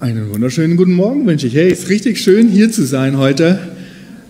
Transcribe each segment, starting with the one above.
Einen wunderschönen guten Morgen wünsche ich. Hey, ist richtig schön hier zu sein heute.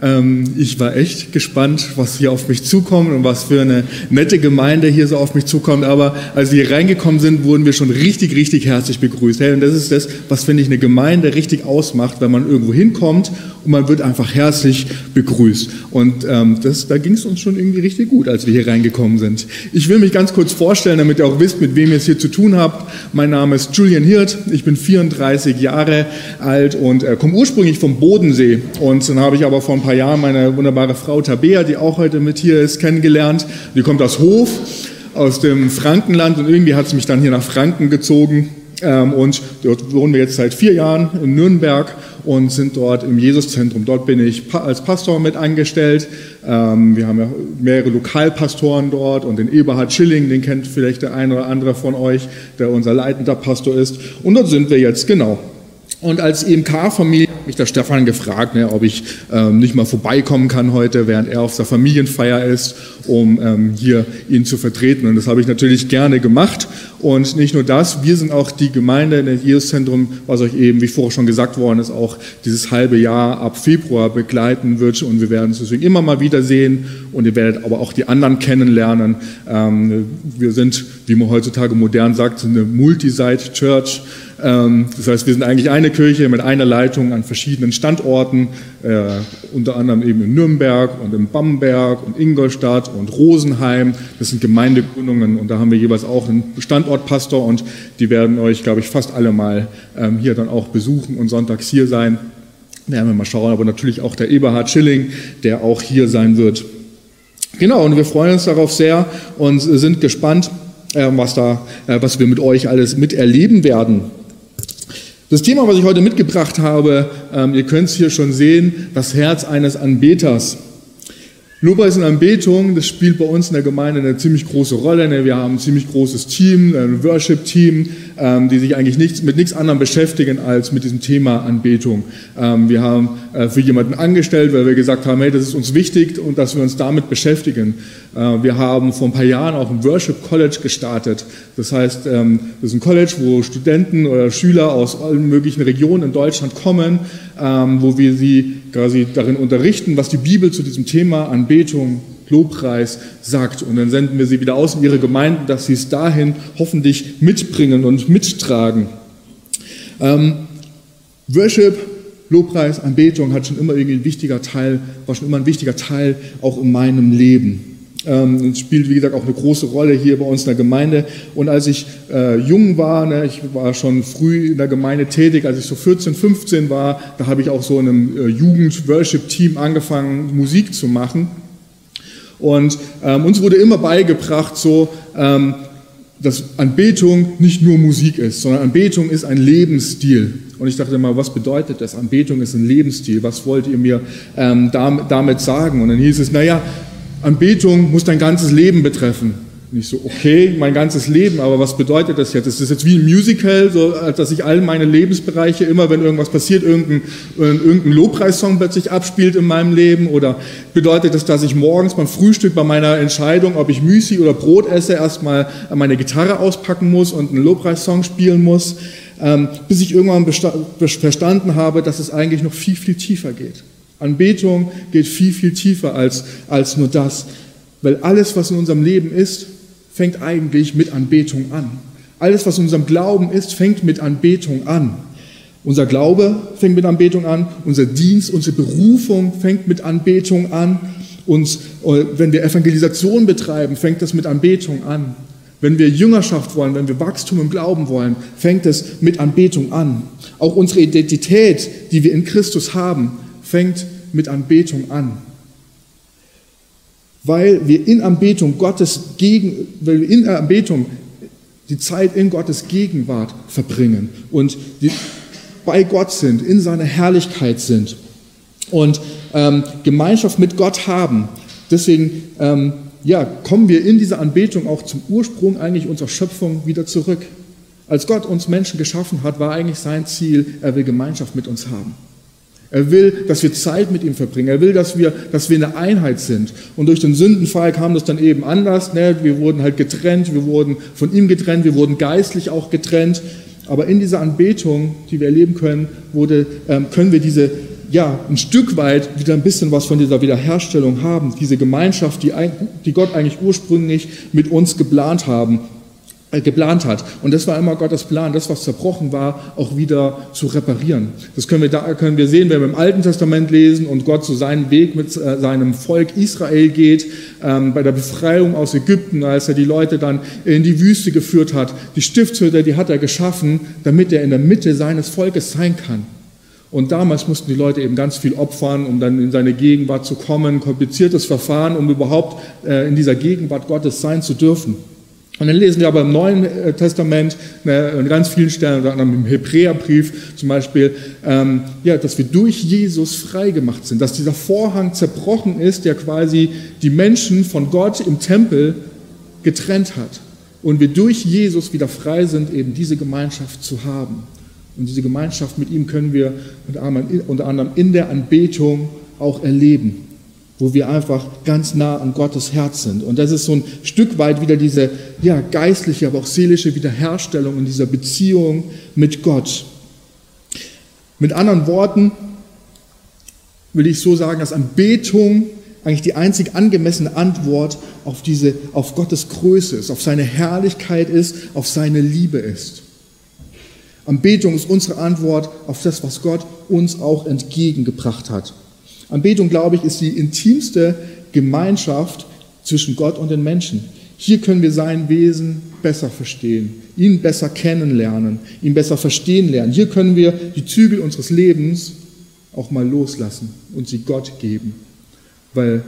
Ähm, ich war echt gespannt, was hier auf mich zukommt und was für eine nette Gemeinde hier so auf mich zukommt. Aber als wir hier reingekommen sind, wurden wir schon richtig, richtig herzlich begrüßt. Hey, und das ist das, was finde ich eine Gemeinde richtig ausmacht, wenn man irgendwo hinkommt und man wird einfach herzlich begrüßt. Und ähm, das, da ging es uns schon irgendwie richtig gut, als wir hier reingekommen sind. Ich will mich ganz kurz vorstellen, damit ihr auch wisst, mit wem ihr es hier zu tun habt. Mein Name ist Julian Hirt, ich bin 34 Jahre alt und äh, komme ursprünglich vom Bodensee. Und dann habe ich aber vor ein paar Jahren meine wunderbare Frau Tabea, die auch heute mit hier ist, kennengelernt. Die kommt aus Hof, aus dem Frankenland und irgendwie hat sie mich dann hier nach Franken gezogen. Ähm, und dort wohnen wir jetzt seit vier Jahren in Nürnberg und sind dort im Jesuszentrum. Dort bin ich als Pastor mit angestellt. Ähm, wir haben ja mehrere Lokalpastoren dort und den Eberhard Schilling, den kennt vielleicht der eine oder andere von euch, der unser leitender Pastor ist. Und dort sind wir jetzt genau. Und als EMK-Familie hat mich der Stefan gefragt, ne, ob ich ähm, nicht mal vorbeikommen kann heute, während er auf der Familienfeier ist, um ähm, hier ihn zu vertreten. Und das habe ich natürlich gerne gemacht. Und nicht nur das, wir sind auch die Gemeinde in das Jesuszentrum, was euch eben, wie vorher schon gesagt worden ist, auch dieses halbe Jahr ab Februar begleiten wird. Und wir werden es deswegen immer mal wieder sehen. Und ihr werdet aber auch die anderen kennenlernen. Ähm, wir sind, wie man heutzutage modern sagt, eine Multi-Site-Church. Ähm, das heißt, wir sind eigentlich eine Kirche mit einer Leitung an verschiedenen Standorten, äh, unter anderem eben in Nürnberg und in Bamberg und Ingolstadt und Rosenheim. Das sind Gemeindegründungen und da haben wir jeweils auch einen Standortpastor und die werden euch, glaube ich, fast alle mal ähm, hier dann auch besuchen und sonntags hier sein. Werden wir mal schauen, aber natürlich auch der Eberhard Schilling, der auch hier sein wird. Genau, und wir freuen uns darauf sehr und sind gespannt, äh, was, da, äh, was wir mit euch alles miterleben werden. Das Thema, was ich heute mitgebracht habe, ähm, ihr könnt es hier schon sehen, das Herz eines Anbeters. Lobpreis und Anbetung, das spielt bei uns in der Gemeinde eine ziemlich große Rolle. Ne? Wir haben ein ziemlich großes Team, ein Worship-Team, ähm, die sich eigentlich nichts, mit nichts anderem beschäftigen als mit diesem Thema Anbetung. Ähm, wir haben äh, für jemanden angestellt, weil wir gesagt haben, hey, das ist uns wichtig und dass wir uns damit beschäftigen. Äh, wir haben vor ein paar Jahren auch ein Worship College gestartet. Das heißt, ähm, das ist ein College, wo Studenten oder Schüler aus allen möglichen Regionen in Deutschland kommen, wo wir sie quasi darin unterrichten, was die Bibel zu diesem Thema Anbetung, Lobpreis sagt. Und dann senden wir sie wieder aus in ihre Gemeinden, dass sie es dahin hoffentlich mitbringen und mittragen. Ähm, Worship, Lobpreis, Anbetung hat schon immer irgendwie ein wichtiger Teil, war schon immer ein wichtiger Teil auch in meinem Leben. Ähm, es spielt, wie gesagt, auch eine große Rolle hier bei uns in der Gemeinde. Und als ich äh, jung war, ne, ich war schon früh in der Gemeinde tätig, als ich so 14, 15 war, da habe ich auch so in einem äh, Jugend-Worship-Team angefangen, Musik zu machen. Und ähm, uns wurde immer beigebracht, so, ähm, dass Anbetung nicht nur Musik ist, sondern Anbetung ist ein Lebensstil. Und ich dachte immer, was bedeutet das? Anbetung ist ein Lebensstil. Was wollt ihr mir ähm, damit sagen? Und dann hieß es, naja, Anbetung muss dein ganzes Leben betreffen. Nicht so, okay, mein ganzes Leben, aber was bedeutet das jetzt? Ist das jetzt wie ein Musical, so, dass ich all meine Lebensbereiche immer, wenn irgendwas passiert, irgendein, irgendein Lobpreissong plötzlich abspielt in meinem Leben? Oder bedeutet das, dass ich morgens beim Frühstück bei meiner Entscheidung, ob ich Müsli oder Brot esse, erstmal meine Gitarre auspacken muss und einen Lobpreissong spielen muss, ähm, bis ich irgendwann verstanden habe, dass es eigentlich noch viel, viel tiefer geht. Anbetung geht viel, viel tiefer als, als nur das, weil alles, was in unserem Leben ist, fängt eigentlich mit Anbetung an. Alles, was in unserem Glauben ist, fängt mit Anbetung an. Unser Glaube fängt mit Anbetung an, unser Dienst, unsere Berufung fängt mit Anbetung an. Uns, äh, wenn wir Evangelisation betreiben, fängt das mit Anbetung an. Wenn wir Jüngerschaft wollen, wenn wir Wachstum im Glauben wollen, fängt es mit Anbetung an. Auch unsere Identität, die wir in Christus haben, fängt mit Anbetung an. Weil wir in Anbetung Gottes gegen, weil wir in Anbetung die Zeit in Gottes Gegenwart verbringen und bei Gott sind, in seiner Herrlichkeit sind und ähm, Gemeinschaft mit Gott haben. Deswegen ähm, ja, kommen wir in dieser Anbetung auch zum Ursprung eigentlich unserer Schöpfung wieder zurück. Als Gott uns Menschen geschaffen hat, war eigentlich sein Ziel, er will Gemeinschaft mit uns haben. Er will, dass wir Zeit mit ihm verbringen. Er will, dass wir, dass wir eine Einheit sind. Und durch den Sündenfall kam das dann eben anders. Ne? Wir wurden halt getrennt, wir wurden von ihm getrennt, wir wurden geistlich auch getrennt. Aber in dieser Anbetung, die wir erleben können, wurde, ähm, können wir diese, ja, ein Stück weit wieder ein bisschen was von dieser Wiederherstellung haben. Diese Gemeinschaft, die, die Gott eigentlich ursprünglich mit uns geplant haben, geplant hat. Und das war immer Gottes Plan, das, was zerbrochen war, auch wieder zu reparieren. Das können wir, da können wir sehen, wenn wir im Alten Testament lesen und Gott so seinen Weg mit äh, seinem Volk Israel geht, ähm, bei der Befreiung aus Ägypten, als er die Leute dann in die Wüste geführt hat. Die Stiftshütte, die hat er geschaffen, damit er in der Mitte seines Volkes sein kann. Und damals mussten die Leute eben ganz viel opfern, um dann in seine Gegenwart zu kommen, kompliziertes Verfahren, um überhaupt äh, in dieser Gegenwart Gottes sein zu dürfen. Und dann lesen wir aber im Neuen äh, Testament ne, an ganz vielen Stellen, unter anderem im Hebräerbrief zum Beispiel, ähm, ja, dass wir durch Jesus frei gemacht sind, dass dieser Vorhang zerbrochen ist, der quasi die Menschen von Gott im Tempel getrennt hat. Und wir durch Jesus wieder frei sind, eben diese Gemeinschaft zu haben. Und diese Gemeinschaft mit ihm können wir unter anderem in der Anbetung auch erleben wo wir einfach ganz nah an Gottes Herz sind. Und das ist so ein Stück weit wieder diese ja, geistliche, aber auch seelische Wiederherstellung in dieser Beziehung mit Gott. Mit anderen Worten will ich so sagen, dass Anbetung eigentlich die einzig angemessene Antwort auf diese, auf Gottes Größe ist, auf seine Herrlichkeit ist, auf seine Liebe ist. Anbetung ist unsere Antwort auf das, was Gott uns auch entgegengebracht hat. Anbetung, glaube ich, ist die intimste Gemeinschaft zwischen Gott und den Menschen. Hier können wir sein Wesen besser verstehen, ihn besser kennenlernen, ihn besser verstehen lernen. Hier können wir die Zügel unseres Lebens auch mal loslassen und sie Gott geben, weil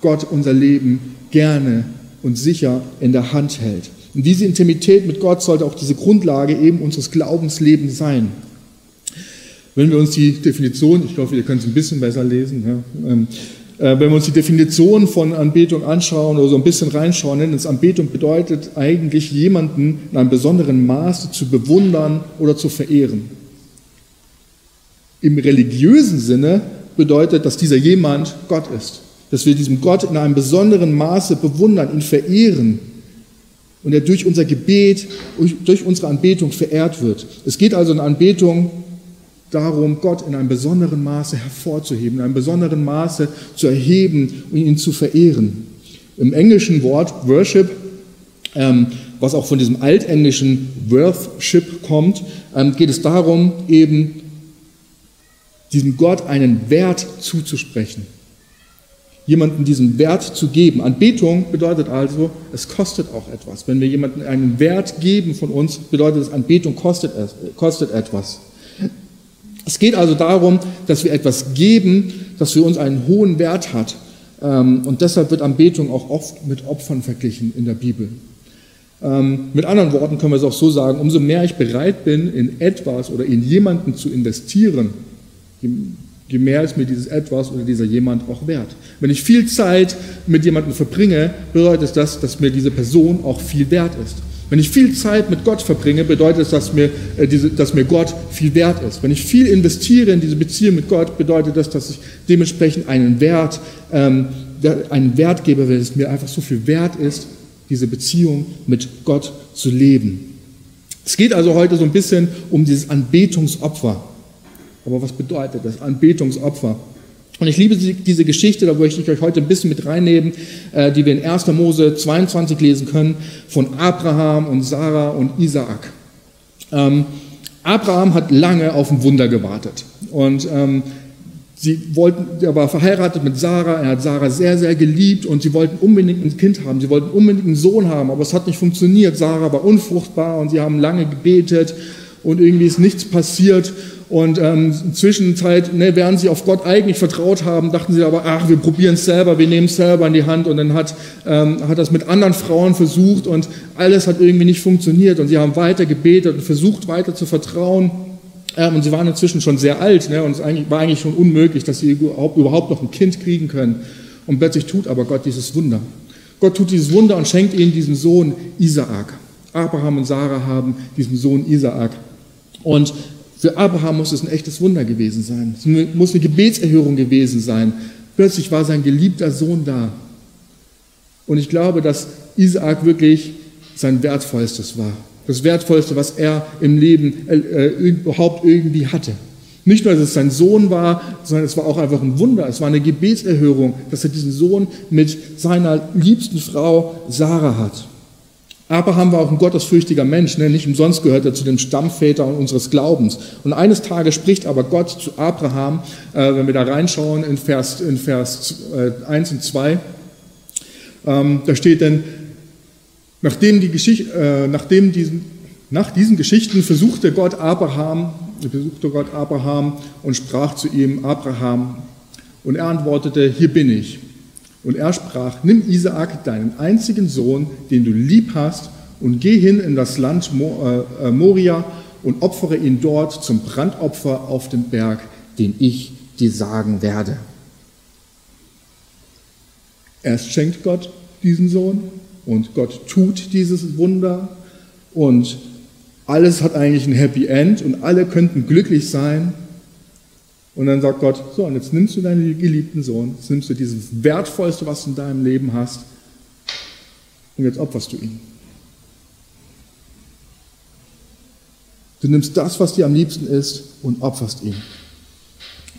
Gott unser Leben gerne und sicher in der Hand hält. Und diese Intimität mit Gott sollte auch diese Grundlage eben unseres Glaubenslebens sein. Wenn wir uns die Definition, ich hoffe, ihr könnt es ein bisschen besser lesen, ja, ähm, äh, wenn wir uns die Definition von Anbetung anschauen oder so ein bisschen reinschauen, dann ist Anbetung bedeutet eigentlich jemanden in einem besonderen Maße zu bewundern oder zu verehren. Im religiösen Sinne bedeutet, dass dieser jemand Gott ist. Dass wir diesem Gott in einem besonderen Maße bewundern, ihn verehren und er durch unser Gebet, durch unsere Anbetung verehrt wird. Es geht also in Anbetung darum, Gott in einem besonderen Maße hervorzuheben, in einem besonderen Maße zu erheben und ihn zu verehren. Im englischen Wort Worship, ähm, was auch von diesem altenglischen Worship kommt, ähm, geht es darum, eben diesem Gott einen Wert zuzusprechen. Jemanden diesen Wert zu geben. Anbetung bedeutet also, es kostet auch etwas. Wenn wir jemanden einen Wert geben von uns, bedeutet es, Anbetung kostet, kostet etwas. Es geht also darum, dass wir etwas geben, das für uns einen hohen Wert hat. Ähm, und deshalb wird Anbetung auch oft mit Opfern verglichen in der Bibel. Ähm, mit anderen Worten können wir es auch so sagen, umso mehr ich bereit bin, in etwas oder in jemanden zu investieren, je mehr ist mir dieses etwas oder dieser jemand auch wert. Wenn ich viel Zeit mit jemandem verbringe, bedeutet das, dass mir diese Person auch viel wert ist. Wenn ich viel Zeit mit Gott verbringe, bedeutet es, dass mir, äh, diese, dass mir Gott viel wert ist. Wenn ich viel investiere in diese Beziehung mit Gott, bedeutet das, dass ich dementsprechend einen Wert, ähm, einen Wert gebe, weil es mir einfach so viel wert ist, diese Beziehung mit Gott zu leben. Es geht also heute so ein bisschen um dieses Anbetungsopfer. Aber was bedeutet das Anbetungsopfer? Und ich liebe diese Geschichte, da möchte ich euch heute ein bisschen mit reinnehmen, äh, die wir in 1. Mose 22 lesen können, von Abraham und Sarah und Isaak. Ähm, Abraham hat lange auf ein Wunder gewartet. Und ähm, sie wollten, er war verheiratet mit Sarah, er hat Sarah sehr, sehr geliebt und sie wollten unbedingt ein Kind haben, sie wollten unbedingt einen Sohn haben, aber es hat nicht funktioniert. Sarah war unfruchtbar und sie haben lange gebetet und irgendwie ist nichts passiert. Und ähm, Zwischenzeit, ne, während sie auf Gott eigentlich vertraut haben, dachten sie aber, ach, wir probieren es selber, wir nehmen es selber in die Hand. Und dann hat, ähm, hat das mit anderen Frauen versucht und alles hat irgendwie nicht funktioniert. Und sie haben weiter gebetet und versucht weiter zu vertrauen. Ähm, und sie waren inzwischen schon sehr alt ne, und es war eigentlich schon unmöglich, dass sie überhaupt noch ein Kind kriegen können. Und plötzlich tut aber Gott dieses Wunder. Gott tut dieses Wunder und schenkt ihnen diesen Sohn Isaak. Abraham und Sarah haben diesen Sohn Isaak. Und für Abraham muss es ein echtes Wunder gewesen sein. Es muss eine Gebetserhörung gewesen sein. Plötzlich war sein geliebter Sohn da. Und ich glaube, dass Isaak wirklich sein wertvollstes war. Das Wertvollste, was er im Leben äh, äh, überhaupt irgendwie hatte. Nicht nur, dass es sein Sohn war, sondern es war auch einfach ein Wunder. Es war eine Gebetserhörung, dass er diesen Sohn mit seiner liebsten Frau Sarah hat. Abraham war auch ein gottesfürchtiger Mensch, ne? nicht umsonst gehört er zu den Stammvätern unseres Glaubens. Und eines Tages spricht aber Gott zu Abraham, äh, wenn wir da reinschauen in Vers, in Vers äh, 1 und 2, ähm, da steht dann, nachdem, die Geschichte, äh, nachdem diesen, nach diesen Geschichten versuchte Gott Abraham, besuchte Gott Abraham und sprach zu ihm, Abraham, und er antwortete, hier bin ich. Und er sprach, nimm Isaak, deinen einzigen Sohn, den du lieb hast, und geh hin in das Land äh, äh, Moria und opfere ihn dort zum Brandopfer auf dem Berg, den ich dir sagen werde. Erst schenkt Gott diesen Sohn und Gott tut dieses Wunder und alles hat eigentlich ein Happy End und alle könnten glücklich sein und dann sagt Gott, so, und jetzt nimmst du deinen geliebten Sohn, jetzt nimmst du dieses Wertvollste, was du in deinem Leben hast, und jetzt opferst du ihn. Du nimmst das, was dir am liebsten ist, und opferst ihn.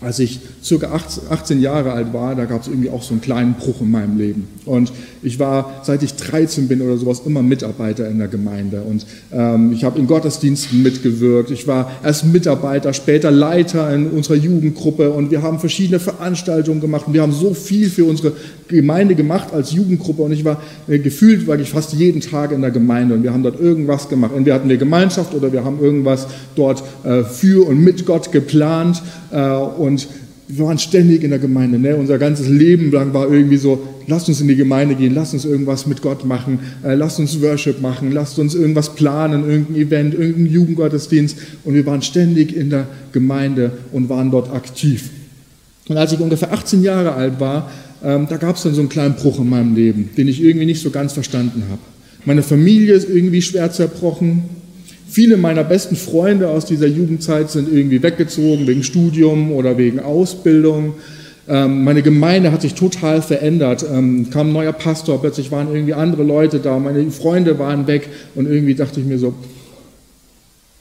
Als ich circa 18 Jahre alt war, da gab es irgendwie auch so einen kleinen Bruch in meinem Leben. Und ich war, seit ich 13 bin oder sowas, immer Mitarbeiter in der Gemeinde. Und ähm, ich habe in Gottesdiensten mitgewirkt. Ich war erst Mitarbeiter, später Leiter in unserer Jugendgruppe. Und wir haben verschiedene Veranstaltungen gemacht. Und wir haben so viel für unsere Gemeinde gemacht als Jugendgruppe. Und ich war äh, gefühlt, war ich fast jeden Tag in der Gemeinde. Und wir haben dort irgendwas gemacht. Entweder hatten wir Gemeinschaft oder wir haben irgendwas dort äh, für und mit Gott geplant. Äh, und wir waren ständig in der Gemeinde. Ne? Unser ganzes Leben lang war irgendwie so, lasst uns in die Gemeinde gehen, lasst uns irgendwas mit Gott machen, äh, lasst uns Worship machen, lasst uns irgendwas planen, irgendein Event, irgendein Jugendgottesdienst. Und wir waren ständig in der Gemeinde und waren dort aktiv. Und als ich ungefähr 18 Jahre alt war, ähm, da gab es dann so einen kleinen Bruch in meinem Leben, den ich irgendwie nicht so ganz verstanden habe. Meine Familie ist irgendwie schwer zerbrochen, Viele meiner besten Freunde aus dieser Jugendzeit sind irgendwie weggezogen wegen Studium oder wegen Ausbildung. Ähm, meine Gemeinde hat sich total verändert. Ähm, kam ein neuer Pastor, plötzlich waren irgendwie andere Leute da, meine Freunde waren weg und irgendwie dachte ich mir so,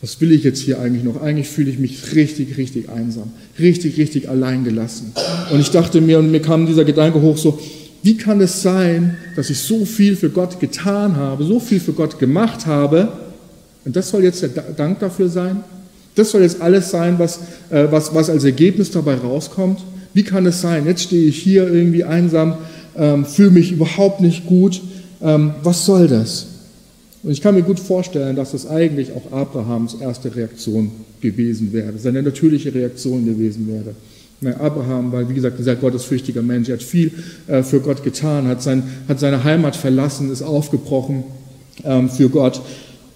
was will ich jetzt hier eigentlich noch? Eigentlich fühle ich mich richtig, richtig einsam, richtig, richtig allein gelassen. Und ich dachte mir, und mir kam dieser Gedanke hoch, so, wie kann es sein, dass ich so viel für Gott getan habe, so viel für Gott gemacht habe, und das soll jetzt der Dank dafür sein? Das soll jetzt alles sein, was, äh, was, was als Ergebnis dabei rauskommt? Wie kann es sein? Jetzt stehe ich hier irgendwie einsam, ähm, fühle mich überhaupt nicht gut. Ähm, was soll das? Und ich kann mir gut vorstellen, dass das eigentlich auch Abrahams erste Reaktion gewesen wäre, seine natürliche Reaktion gewesen wäre. Abraham war, wie gesagt, ein sehr gottesfürchtiger Mensch. Er hat viel äh, für Gott getan, hat, sein, hat seine Heimat verlassen, ist aufgebrochen ähm, für Gott.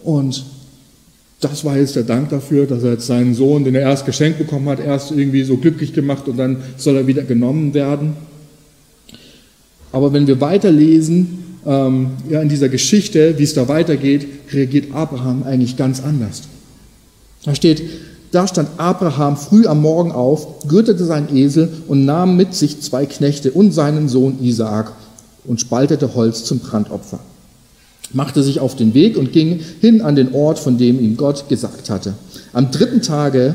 Und das war jetzt der Dank dafür, dass er jetzt seinen Sohn, den er erst geschenkt bekommen hat, erst irgendwie so glücklich gemacht und dann soll er wieder genommen werden. Aber wenn wir weiterlesen, ähm, ja, in dieser Geschichte, wie es da weitergeht, reagiert Abraham eigentlich ganz anders. Da steht, da stand Abraham früh am Morgen auf, gürtete seinen Esel und nahm mit sich zwei Knechte und seinen Sohn Isaak und spaltete Holz zum Brandopfer machte sich auf den Weg und ging hin an den Ort, von dem ihm Gott gesagt hatte. Am dritten Tage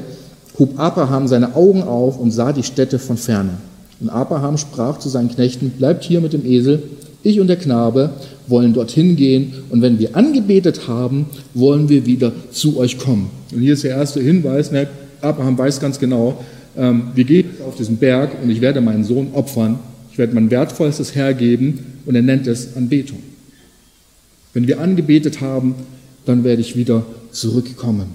hob Abraham seine Augen auf und sah die Städte von ferne. Und Abraham sprach zu seinen Knechten, bleibt hier mit dem Esel, ich und der Knabe wollen dorthin gehen und wenn wir angebetet haben, wollen wir wieder zu euch kommen. Und hier ist der erste Hinweis, ne? Abraham weiß ganz genau, ähm, wir gehen auf diesen Berg und ich werde meinen Sohn opfern, ich werde mein Wertvollstes hergeben und er nennt es Anbetung. Wenn wir angebetet haben, dann werde ich wieder zurückkommen.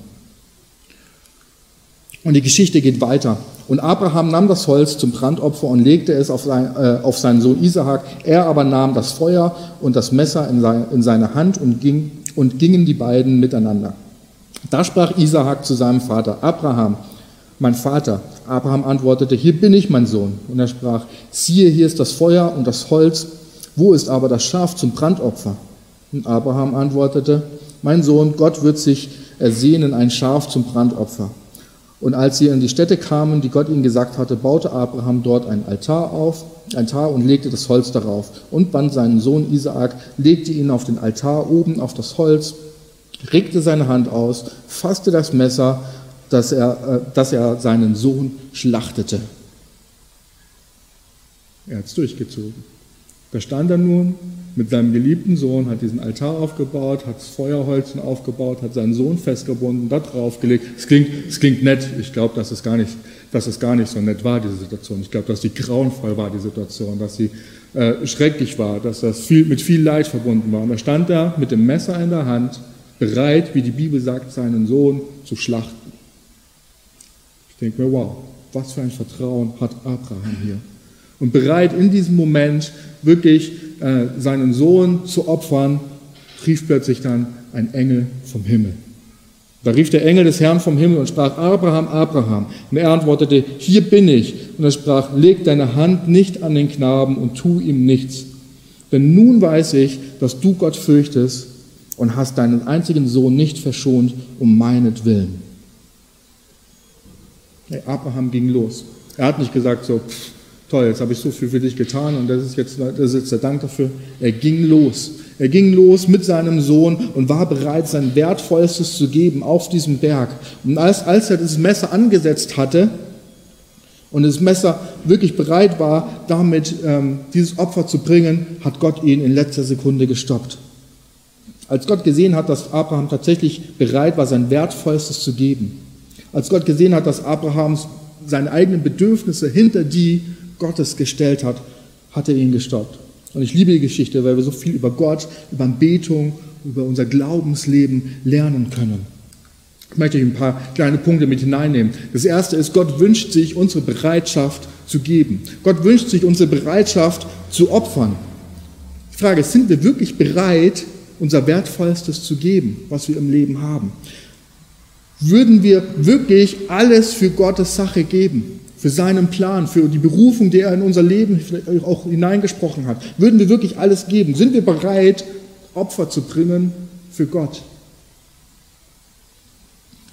Und die Geschichte geht weiter. Und Abraham nahm das Holz zum Brandopfer und legte es auf, sein, äh, auf seinen Sohn Isaak. Er aber nahm das Feuer und das Messer in, sein, in seine Hand und, ging, und gingen die beiden miteinander. Da sprach Isaak zu seinem Vater, Abraham, mein Vater. Abraham antwortete, hier bin ich, mein Sohn. Und er sprach, siehe, hier ist das Feuer und das Holz. Wo ist aber das Schaf zum Brandopfer? Und Abraham antwortete, mein Sohn, Gott wird sich ersehnen ein Schaf zum Brandopfer. Und als sie in die Städte kamen, die Gott ihnen gesagt hatte, baute Abraham dort ein Altar auf, ein Altar und legte das Holz darauf und band seinen Sohn Isaak, legte ihn auf den Altar oben auf das Holz regte seine Hand aus, fasste das Messer, dass er, äh, dass er seinen Sohn schlachtete. Er hat es durchgezogen. Da stand er nun mit seinem geliebten Sohn, hat diesen Altar aufgebaut, hat das Feuerholzen aufgebaut, hat seinen Sohn festgebunden, da draufgelegt. Es klingt, es klingt nett. Ich glaube, dass es gar nicht, dass es gar nicht so nett war, diese Situation. Ich glaube, dass die grauenvoll war, die Situation, dass sie äh, schrecklich war, dass das viel, mit viel Leid verbunden war. Und da stand er mit dem Messer in der Hand, bereit, wie die Bibel sagt, seinen Sohn zu schlachten. Ich denke mir, wow, was für ein Vertrauen hat Abraham hier. Und bereit in diesem Moment wirklich äh, seinen Sohn zu opfern, rief plötzlich dann ein Engel vom Himmel. Da rief der Engel des Herrn vom Himmel und sprach, Abraham, Abraham. Und er antwortete, hier bin ich. Und er sprach, leg deine Hand nicht an den Knaben und tu ihm nichts. Denn nun weiß ich, dass du Gott fürchtest und hast deinen einzigen Sohn nicht verschont um meinetwillen. Abraham ging los. Er hat nicht gesagt so, pff, toll, jetzt habe ich so viel für dich getan und das ist, jetzt, das ist jetzt der Dank dafür. Er ging los. Er ging los mit seinem Sohn und war bereit, sein Wertvollstes zu geben auf diesem Berg. Und als, als er das Messer angesetzt hatte und das Messer wirklich bereit war, damit ähm, dieses Opfer zu bringen, hat Gott ihn in letzter Sekunde gestoppt. Als Gott gesehen hat, dass Abraham tatsächlich bereit war, sein Wertvollstes zu geben, als Gott gesehen hat, dass Abraham seine eigenen Bedürfnisse hinter die Gottes gestellt hat, hat er ihn gestoppt. Und ich liebe die Geschichte, weil wir so viel über Gott, über Anbetung, über unser Glaubensleben lernen können. Ich möchte euch ein paar kleine Punkte mit hineinnehmen. Das erste ist, Gott wünscht sich unsere Bereitschaft zu geben. Gott wünscht sich unsere Bereitschaft zu opfern. Die Frage ist, sind wir wirklich bereit, unser Wertvollstes zu geben, was wir im Leben haben? Würden wir wirklich alles für Gottes Sache geben? Für seinen Plan, für die Berufung, die er in unser Leben auch hineingesprochen hat. Würden wir wirklich alles geben? Sind wir bereit, Opfer zu bringen für Gott?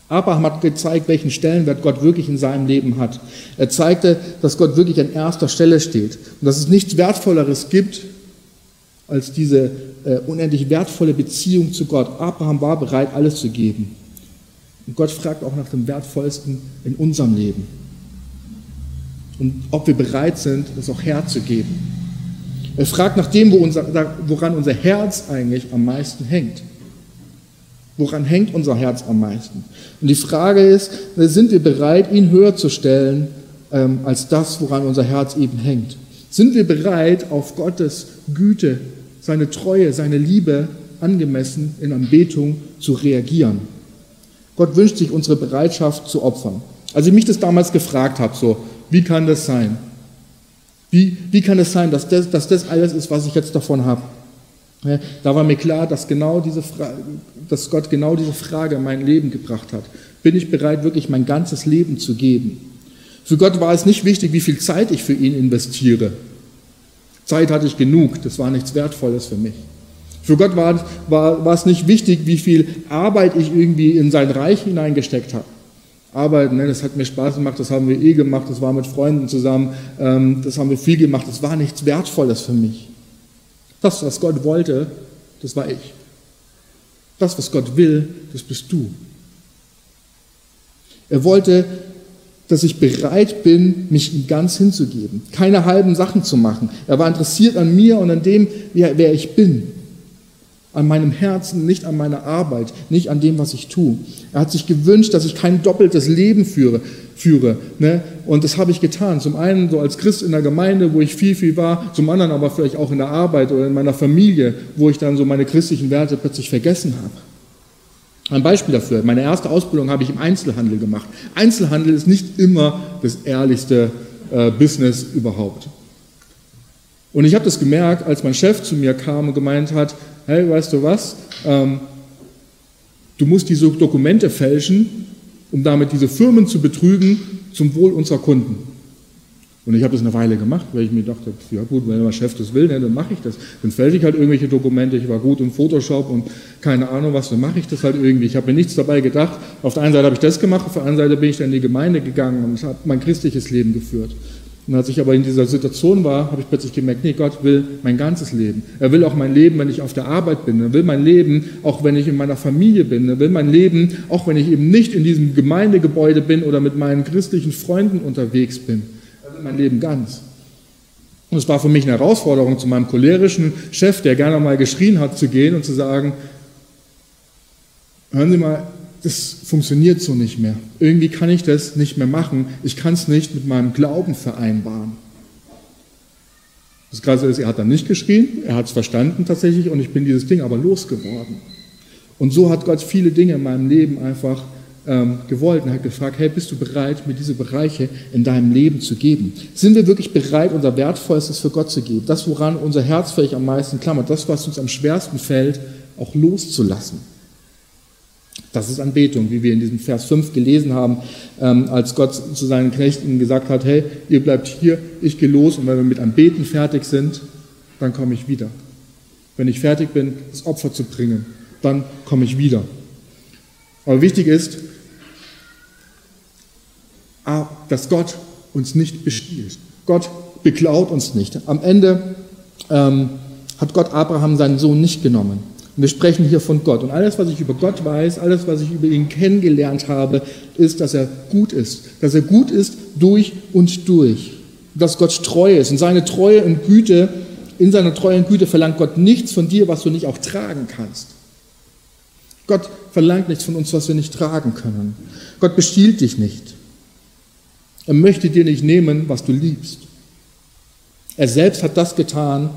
Abraham hat gezeigt, welchen Stellenwert Gott wirklich in seinem Leben hat. Er zeigte, dass Gott wirklich an erster Stelle steht und dass es nichts Wertvolleres gibt als diese äh, unendlich wertvolle Beziehung zu Gott. Abraham war bereit, alles zu geben. Und Gott fragt auch nach dem Wertvollsten in unserem Leben und ob wir bereit sind, das auch herzugeben. Er fragt nach dem, woran unser Herz eigentlich am meisten hängt. Woran hängt unser Herz am meisten? Und die Frage ist, sind wir bereit, ihn höher zu stellen ähm, als das, woran unser Herz eben hängt? Sind wir bereit, auf Gottes Güte, seine Treue, seine Liebe angemessen in Anbetung zu reagieren? Gott wünscht sich unsere Bereitschaft zu opfern. Als ich mich das damals gefragt habe, so, wie kann das sein? Wie, wie kann es sein, dass das, dass das alles ist, was ich jetzt davon habe? Da war mir klar, dass, genau diese dass Gott genau diese Frage in mein Leben gebracht hat. Bin ich bereit, wirklich mein ganzes Leben zu geben? Für Gott war es nicht wichtig, wie viel Zeit ich für ihn investiere. Zeit hatte ich genug, das war nichts Wertvolles für mich. Für Gott war, war, war es nicht wichtig, wie viel Arbeit ich irgendwie in sein Reich hineingesteckt habe arbeiten. Ne? Das hat mir Spaß gemacht, das haben wir eh gemacht, das war mit Freunden zusammen, ähm, das haben wir viel gemacht, das war nichts Wertvolles für mich. Das, was Gott wollte, das war ich. Das, was Gott will, das bist du. Er wollte, dass ich bereit bin, mich ihm ganz hinzugeben, keine halben Sachen zu machen. Er war interessiert an mir und an dem, wer ich bin an meinem Herzen, nicht an meiner Arbeit, nicht an dem, was ich tue. Er hat sich gewünscht, dass ich kein doppeltes Leben führe. führe ne? Und das habe ich getan. Zum einen so als Christ in der Gemeinde, wo ich viel, viel war, zum anderen aber vielleicht auch in der Arbeit oder in meiner Familie, wo ich dann so meine christlichen Werte plötzlich vergessen habe. Ein Beispiel dafür. Meine erste Ausbildung habe ich im Einzelhandel gemacht. Einzelhandel ist nicht immer das ehrlichste äh, Business überhaupt. Und ich habe das gemerkt, als mein Chef zu mir kam und gemeint hat, hey, weißt du was, ähm, du musst diese Dokumente fälschen, um damit diese Firmen zu betrügen zum Wohl unserer Kunden. Und ich habe das eine Weile gemacht, weil ich mir dachte, ja gut, wenn mein Chef das will, ne, dann mache ich das. Dann fälsche ich halt irgendwelche Dokumente, ich war gut in Photoshop und keine Ahnung was, dann mache ich das halt irgendwie. Ich habe mir nichts dabei gedacht. Auf der einen Seite habe ich das gemacht, auf der anderen Seite bin ich dann in die Gemeinde gegangen und habe mein christliches Leben geführt. Und als ich aber in dieser Situation war, habe ich plötzlich gemerkt, nee, Gott will mein ganzes Leben. Er will auch mein Leben, wenn ich auf der Arbeit bin. Er will mein Leben, auch wenn ich in meiner Familie bin. Er will mein Leben, auch wenn ich eben nicht in diesem Gemeindegebäude bin oder mit meinen christlichen Freunden unterwegs bin. Er will mein Leben ganz. Und es war für mich eine Herausforderung, zu meinem cholerischen Chef, der gerne mal geschrien hat, zu gehen und zu sagen, hören Sie mal, das funktioniert so nicht mehr. Irgendwie kann ich das nicht mehr machen. Ich kann es nicht mit meinem Glauben vereinbaren. Das Krasse ist, er hat dann nicht geschrien, er hat es verstanden tatsächlich und ich bin dieses Ding aber losgeworden. Und so hat Gott viele Dinge in meinem Leben einfach ähm, gewollt und hat gefragt, hey, bist du bereit, mir diese Bereiche in deinem Leben zu geben? Sind wir wirklich bereit, unser Wertvollstes für Gott zu geben? Das, woran unser Herz vielleicht am meisten klammert, das, was uns am schwersten fällt, auch loszulassen. Das ist Anbetung, wie wir in diesem Vers 5 gelesen haben, ähm, als Gott zu seinen Knechten gesagt hat, hey, ihr bleibt hier, ich gehe los und wenn wir mit Anbeten fertig sind, dann komme ich wieder. Wenn ich fertig bin, das Opfer zu bringen, dann komme ich wieder. Aber wichtig ist, dass Gott uns nicht bestiehlt. Gott beklaut uns nicht. Am Ende ähm, hat Gott Abraham seinen Sohn nicht genommen. Wir sprechen hier von Gott. Und alles, was ich über Gott weiß, alles, was ich über ihn kennengelernt habe, ist, dass er gut ist. Dass er gut ist durch und durch. Dass Gott treu ist. Und seine Treue und Güte, in seiner Treue und Güte verlangt Gott nichts von dir, was du nicht auch tragen kannst. Gott verlangt nichts von uns, was wir nicht tragen können. Gott bestiehlt dich nicht. Er möchte dir nicht nehmen, was du liebst. Er selbst hat das getan,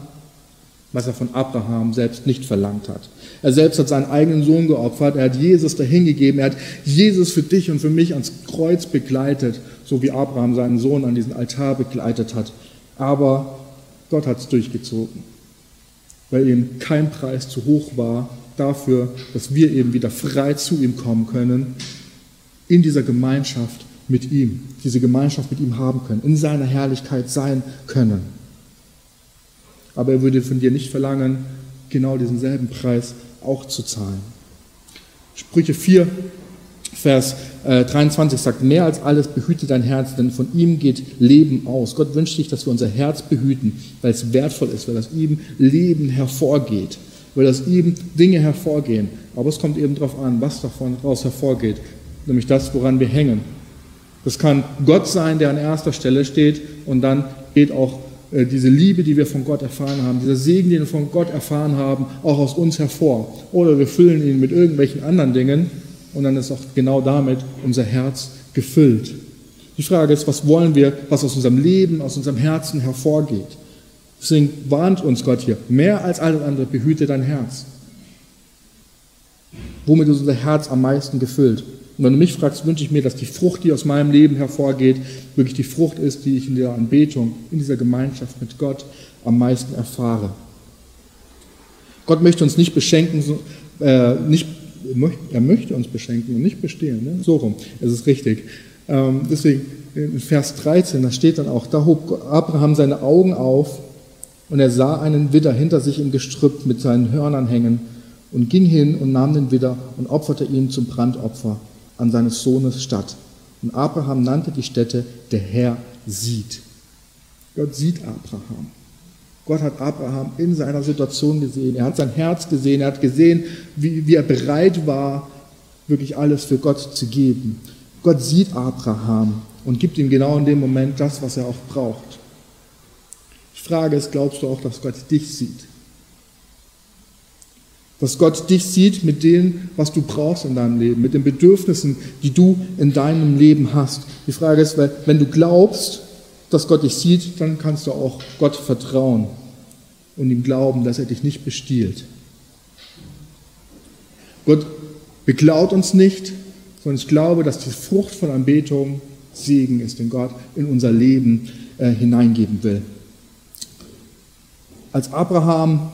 was er von Abraham selbst nicht verlangt hat. Er selbst hat seinen eigenen Sohn geopfert, er hat Jesus dahingegeben, er hat Jesus für dich und für mich ans Kreuz begleitet, so wie Abraham seinen Sohn an diesen Altar begleitet hat. Aber Gott hat es durchgezogen, weil ihm kein Preis zu hoch war dafür, dass wir eben wieder frei zu ihm kommen können, in dieser Gemeinschaft mit ihm, diese Gemeinschaft mit ihm haben können, in seiner Herrlichkeit sein können. Aber er würde von dir nicht verlangen, genau diesen selben Preis auch zu zahlen. Sprüche 4, Vers 23 äh, sagt, mehr als alles behüte dein Herz, denn von ihm geht Leben aus. Gott wünscht sich, dass wir unser Herz behüten, weil es wertvoll ist, weil aus ihm Leben hervorgeht, weil aus ihm Dinge hervorgehen. Aber es kommt eben darauf an, was davon raus hervorgeht, nämlich das, woran wir hängen. Das kann Gott sein, der an erster Stelle steht und dann geht auch diese Liebe, die wir von Gott erfahren haben, dieser Segen, den wir von Gott erfahren haben, auch aus uns hervor. Oder wir füllen ihn mit irgendwelchen anderen Dingen und dann ist auch genau damit unser Herz gefüllt. Die Frage ist, was wollen wir, was aus unserem Leben, aus unserem Herzen hervorgeht? Deswegen warnt uns Gott hier, mehr als alles andere behüte dein Herz. Womit ist unser Herz am meisten gefüllt? Und wenn du mich fragst, wünsche ich mir, dass die Frucht, die aus meinem Leben hervorgeht, wirklich die Frucht ist, die ich in der Anbetung, in dieser Gemeinschaft mit Gott am meisten erfahre. Gott möchte uns nicht beschenken, äh, nicht, er möchte uns beschenken und nicht bestehlen. Ne? So rum, es ist richtig. Ähm, deswegen in Vers 13, da steht dann auch, da hob Abraham seine Augen auf und er sah einen Widder hinter sich im Gestrüpp mit seinen Hörnern hängen und ging hin und nahm den Widder und opferte ihn zum Brandopfer an seines Sohnes statt. Und Abraham nannte die Stätte, der Herr sieht. Gott sieht Abraham. Gott hat Abraham in seiner Situation gesehen. Er hat sein Herz gesehen. Er hat gesehen, wie, wie er bereit war, wirklich alles für Gott zu geben. Gott sieht Abraham und gibt ihm genau in dem Moment das, was er auch braucht. Die Frage ist, glaubst du auch, dass Gott dich sieht? Dass Gott dich sieht mit dem, was du brauchst in deinem Leben, mit den Bedürfnissen, die du in deinem Leben hast. Die Frage ist, wenn du glaubst, dass Gott dich sieht, dann kannst du auch Gott vertrauen und ihm glauben, dass er dich nicht bestiehlt. Gott beklaut uns nicht, sondern ich glaube, dass die Frucht von Anbetung Segen ist, den Gott in unser Leben äh, hineingeben will. Als Abraham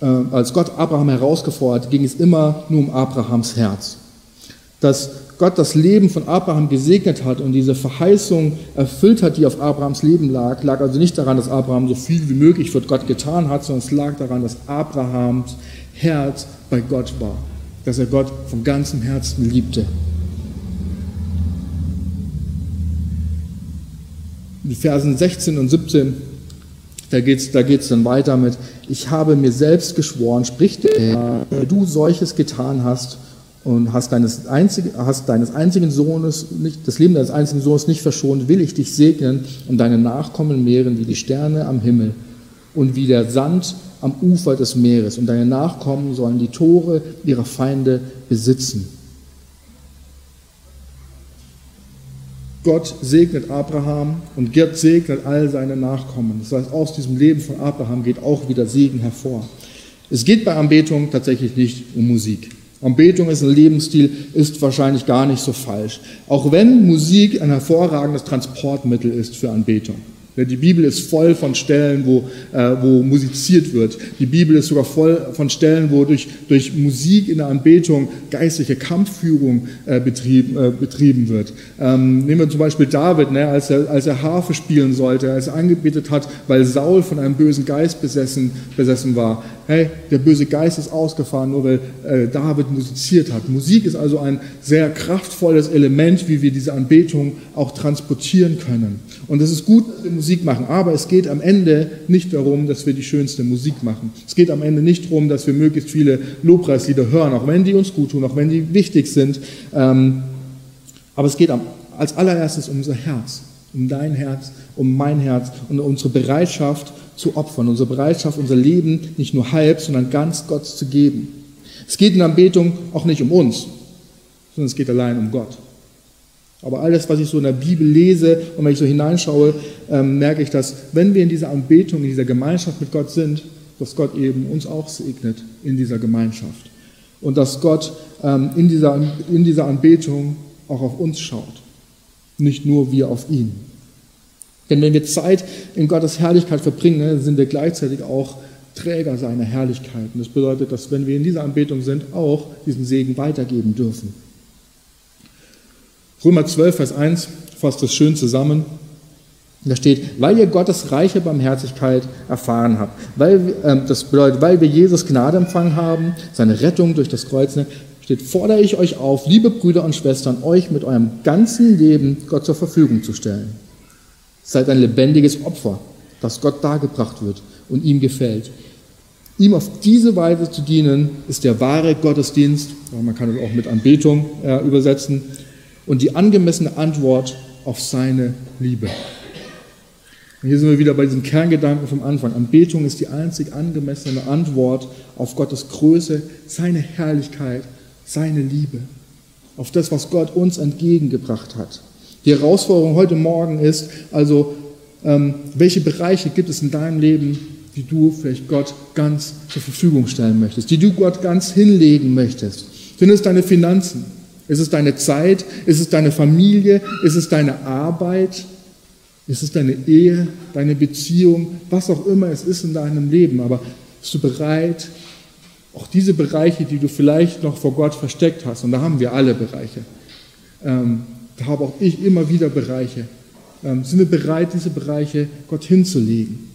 als Gott Abraham herausgefordert ging es immer nur um Abrahams Herz. Dass Gott das Leben von Abraham gesegnet hat und diese Verheißung erfüllt hat, die auf Abrahams Leben lag, lag also nicht daran, dass Abraham so viel wie möglich für Gott getan hat, sondern es lag daran, dass Abrahams Herz bei Gott war, dass er Gott von ganzem Herzen liebte. In Versen 16 und 17, da geht es da geht's dann weiter mit, ich habe mir selbst geschworen, sprich der Herr, du solches getan hast und hast deines, einzigen, hast deines einzigen Sohnes, nicht, das Leben deines einzigen Sohnes nicht verschont, will ich dich segnen und deine Nachkommen mehren wie die Sterne am Himmel und wie der Sand am Ufer des Meeres. Und deine Nachkommen sollen die Tore ihrer Feinde besitzen. Gott segnet Abraham und Gott segnet all seine Nachkommen. Das heißt, aus diesem Leben von Abraham geht auch wieder Segen hervor. Es geht bei Anbetung tatsächlich nicht um Musik. Anbetung ist ein Lebensstil, ist wahrscheinlich gar nicht so falsch. Auch wenn Musik ein hervorragendes Transportmittel ist für Anbetung. Die Bibel ist voll von Stellen, wo, äh, wo musiziert wird. Die Bibel ist sogar voll von Stellen, wo durch, durch Musik in der Anbetung geistliche Kampfführung äh, betrieben, äh, betrieben wird. Ähm, nehmen wir zum Beispiel David, ne, als, er, als er Harfe spielen sollte, als er angebetet hat, weil Saul von einem bösen Geist besessen, besessen war. Hey, der böse Geist ist ausgefahren, nur weil äh, David musiziert hat. Musik ist also ein sehr kraftvolles Element, wie wir diese Anbetung auch transportieren können. Und es ist gut, dass wir Musik machen, aber es geht am Ende nicht darum, dass wir die schönste Musik machen. Es geht am Ende nicht darum, dass wir möglichst viele Lobpreislieder hören, auch wenn die uns gut tun, auch wenn die wichtig sind. Ähm, aber es geht als allererstes um unser Herz, um dein Herz, um mein Herz und unsere Bereitschaft zu opfern, unsere Bereitschaft, unser Leben nicht nur halb, sondern ganz Gott zu geben. Es geht in der Anbetung auch nicht um uns, sondern es geht allein um Gott. Aber alles, was ich so in der Bibel lese und wenn ich so hineinschaue, ähm, merke ich, dass wenn wir in dieser Anbetung, in dieser Gemeinschaft mit Gott sind, dass Gott eben uns auch segnet in dieser Gemeinschaft. Und dass Gott ähm, in, dieser, in dieser Anbetung auch auf uns schaut, nicht nur wir auf ihn. Denn wenn wir Zeit in Gottes Herrlichkeit verbringen, sind wir gleichzeitig auch Träger seiner Herrlichkeit. Und das bedeutet, dass wenn wir in dieser Anbetung sind, auch diesen Segen weitergeben dürfen. Römer 12, Vers 1 fasst das schön zusammen. Da steht, weil ihr Gottes reiche Barmherzigkeit erfahren habt. Weil, äh, das bedeutet, weil wir Jesus Gnade empfangen haben, seine Rettung durch das Kreuz, ne, steht, fordere ich euch auf, liebe Brüder und Schwestern, euch mit eurem ganzen Leben Gott zur Verfügung zu stellen. Seid ein lebendiges Opfer, das Gott dargebracht wird und ihm gefällt. Ihm auf diese Weise zu dienen, ist der wahre Gottesdienst, man kann es auch mit Anbetung äh, übersetzen, und die angemessene Antwort auf seine Liebe. Und hier sind wir wieder bei diesem Kerngedanken vom Anfang. Anbetung ist die einzig angemessene Antwort auf Gottes Größe, seine Herrlichkeit, seine Liebe, auf das, was Gott uns entgegengebracht hat. Die Herausforderung heute Morgen ist also, ähm, welche Bereiche gibt es in deinem Leben, die du vielleicht Gott ganz zur Verfügung stellen möchtest, die du Gott ganz hinlegen möchtest? Sind es deine Finanzen? Ist es deine Zeit? Ist es deine Familie? Ist es deine Arbeit? Ist es deine Ehe, deine Beziehung? Was auch immer es ist in deinem Leben. Aber bist du bereit, auch diese Bereiche, die du vielleicht noch vor Gott versteckt hast, und da haben wir alle Bereiche, ähm, da habe auch ich immer wieder Bereiche, ähm, sind wir bereit, diese Bereiche Gott hinzulegen?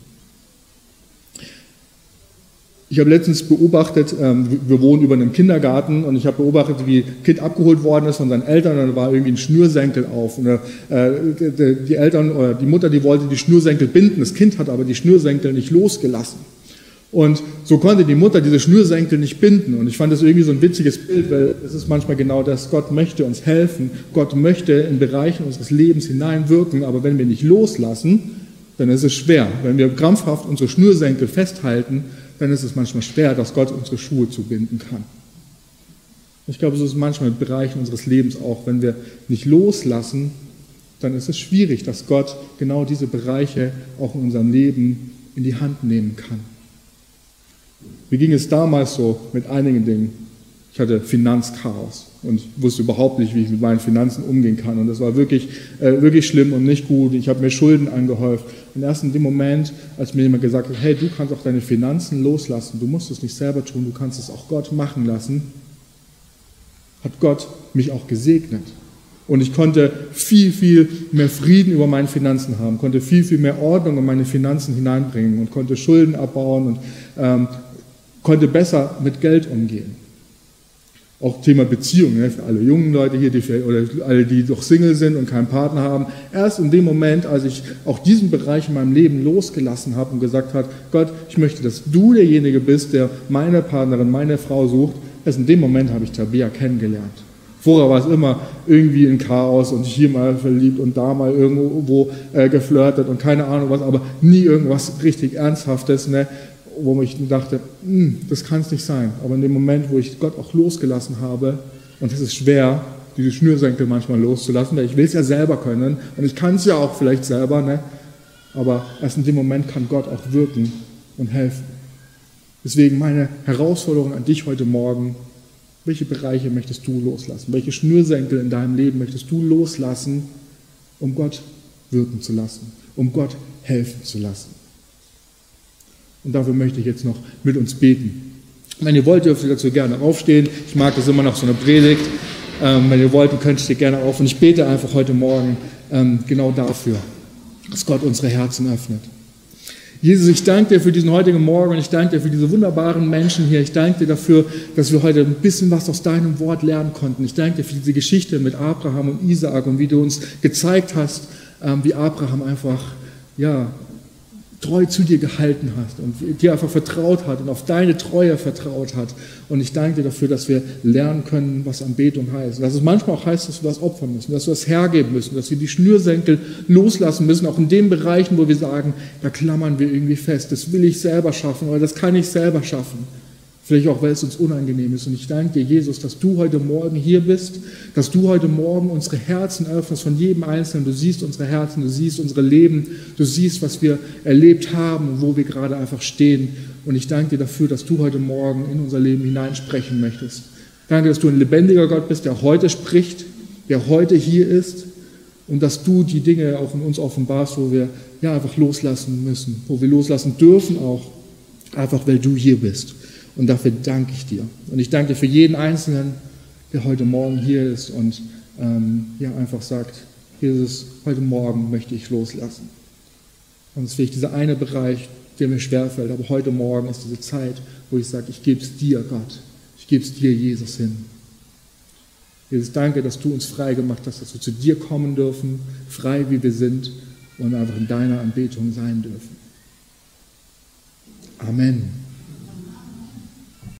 Ich habe letztens beobachtet, ähm, wir wohnen über einem Kindergarten und ich habe beobachtet, wie ein Kind abgeholt worden ist von seinen Eltern und da war irgendwie ein Schnürsenkel auf. Und, äh, die Eltern oder die Mutter, die wollte die Schnürsenkel binden, das Kind hat aber die Schnürsenkel nicht losgelassen. Und so konnte die Mutter diese Schnürsenkel nicht binden. Und ich fand das irgendwie so ein witziges Bild, weil es ist manchmal genau das, Gott möchte uns helfen, Gott möchte in Bereichen unseres Lebens hineinwirken, aber wenn wir nicht loslassen, dann ist es schwer. Wenn wir krampfhaft unsere Schnürsenkel festhalten, dann ist es manchmal schwer, dass Gott unsere Schuhe zubinden kann. Ich glaube, so ist es manchmal in Bereichen unseres Lebens auch. Wenn wir nicht loslassen, dann ist es schwierig, dass Gott genau diese Bereiche auch in unserem Leben in die Hand nehmen kann. Wie ging es damals so mit einigen Dingen? Ich hatte Finanzchaos und wusste überhaupt nicht, wie ich mit meinen Finanzen umgehen kann. Und das war wirklich, äh, wirklich schlimm und nicht gut. Ich habe mir Schulden angehäuft. Und erst in dem Moment, als mir jemand gesagt hat, hey, du kannst auch deine Finanzen loslassen, du musst es nicht selber tun, du kannst es auch Gott machen lassen, hat Gott mich auch gesegnet. Und ich konnte viel, viel mehr Frieden über meine Finanzen haben, konnte viel, viel mehr Ordnung in meine Finanzen hineinbringen und konnte Schulden abbauen und ähm, konnte besser mit Geld umgehen. Auch Thema Beziehung, ne, für alle jungen Leute hier, die oder alle, die doch Single sind und keinen Partner haben. Erst in dem Moment, als ich auch diesen Bereich in meinem Leben losgelassen habe und gesagt habe, Gott, ich möchte, dass du derjenige bist, der meine Partnerin, meine Frau sucht, erst in dem Moment habe ich Tabea kennengelernt. Vorher war es immer irgendwie ein Chaos und hier mal verliebt und da mal irgendwo äh, geflirtet und keine Ahnung was, aber nie irgendwas richtig Ernsthaftes. Ne? Wo ich dachte, hm, das kann es nicht sein. Aber in dem Moment, wo ich Gott auch losgelassen habe, und es ist schwer, diese Schnürsenkel manchmal loszulassen, weil ich will es ja selber können und ich kann es ja auch vielleicht selber, ne? aber erst in dem Moment kann Gott auch wirken und helfen. Deswegen meine Herausforderung an dich heute Morgen, welche Bereiche möchtest du loslassen? Welche Schnürsenkel in deinem Leben möchtest du loslassen, um Gott wirken zu lassen, um Gott helfen zu lassen? Und dafür möchte ich jetzt noch mit uns beten. Wenn ihr wollt, dürft ihr dazu gerne aufstehen. Ich mag das immer noch so eine Predigt. Ähm, wenn ihr wollt, könnt ihr gerne auf. Und ich bete einfach heute Morgen ähm, genau dafür, dass Gott unsere Herzen öffnet. Jesus, ich danke dir für diesen heutigen Morgen und ich danke dir für diese wunderbaren Menschen hier. Ich danke dir dafür, dass wir heute ein bisschen was aus deinem Wort lernen konnten. Ich danke dir für diese Geschichte mit Abraham und Isaak und wie du uns gezeigt hast, ähm, wie Abraham einfach ja, treu zu dir gehalten hast und dir einfach vertraut hat und auf deine Treue vertraut hat. Und ich danke dir dafür, dass wir lernen können, was Anbetung heißt. Dass es manchmal auch heißt, dass wir was opfern müssen, dass wir was hergeben müssen, dass wir die Schnürsenkel loslassen müssen, auch in den Bereichen, wo wir sagen, da klammern wir irgendwie fest. Das will ich selber schaffen oder das kann ich selber schaffen. Vielleicht auch, weil es uns unangenehm ist. Und ich danke dir, Jesus, dass du heute Morgen hier bist, dass du heute Morgen unsere Herzen öffnest von jedem Einzelnen. Du siehst unsere Herzen, du siehst unsere Leben, du siehst, was wir erlebt haben und wo wir gerade einfach stehen. Und ich danke dir dafür, dass du heute Morgen in unser Leben hineinsprechen möchtest. Danke, dass du ein lebendiger Gott bist, der heute spricht, der heute hier ist und dass du die Dinge auch in uns offenbarst, wo wir ja einfach loslassen müssen, wo wir loslassen dürfen auch, einfach weil du hier bist. Und dafür danke ich dir. Und ich danke dir für jeden Einzelnen, der heute Morgen hier ist und ähm, ja, einfach sagt, Jesus, heute Morgen möchte ich loslassen. Und es ist vielleicht dieser eine Bereich, der mir schwerfällt, aber heute Morgen ist diese Zeit, wo ich sage, ich gebe es dir, Gott. Ich gebe es dir, Jesus, hin. Jesus, danke, dass du uns frei gemacht hast, dass wir zu dir kommen dürfen, frei wie wir sind und einfach in deiner Anbetung sein dürfen. Amen.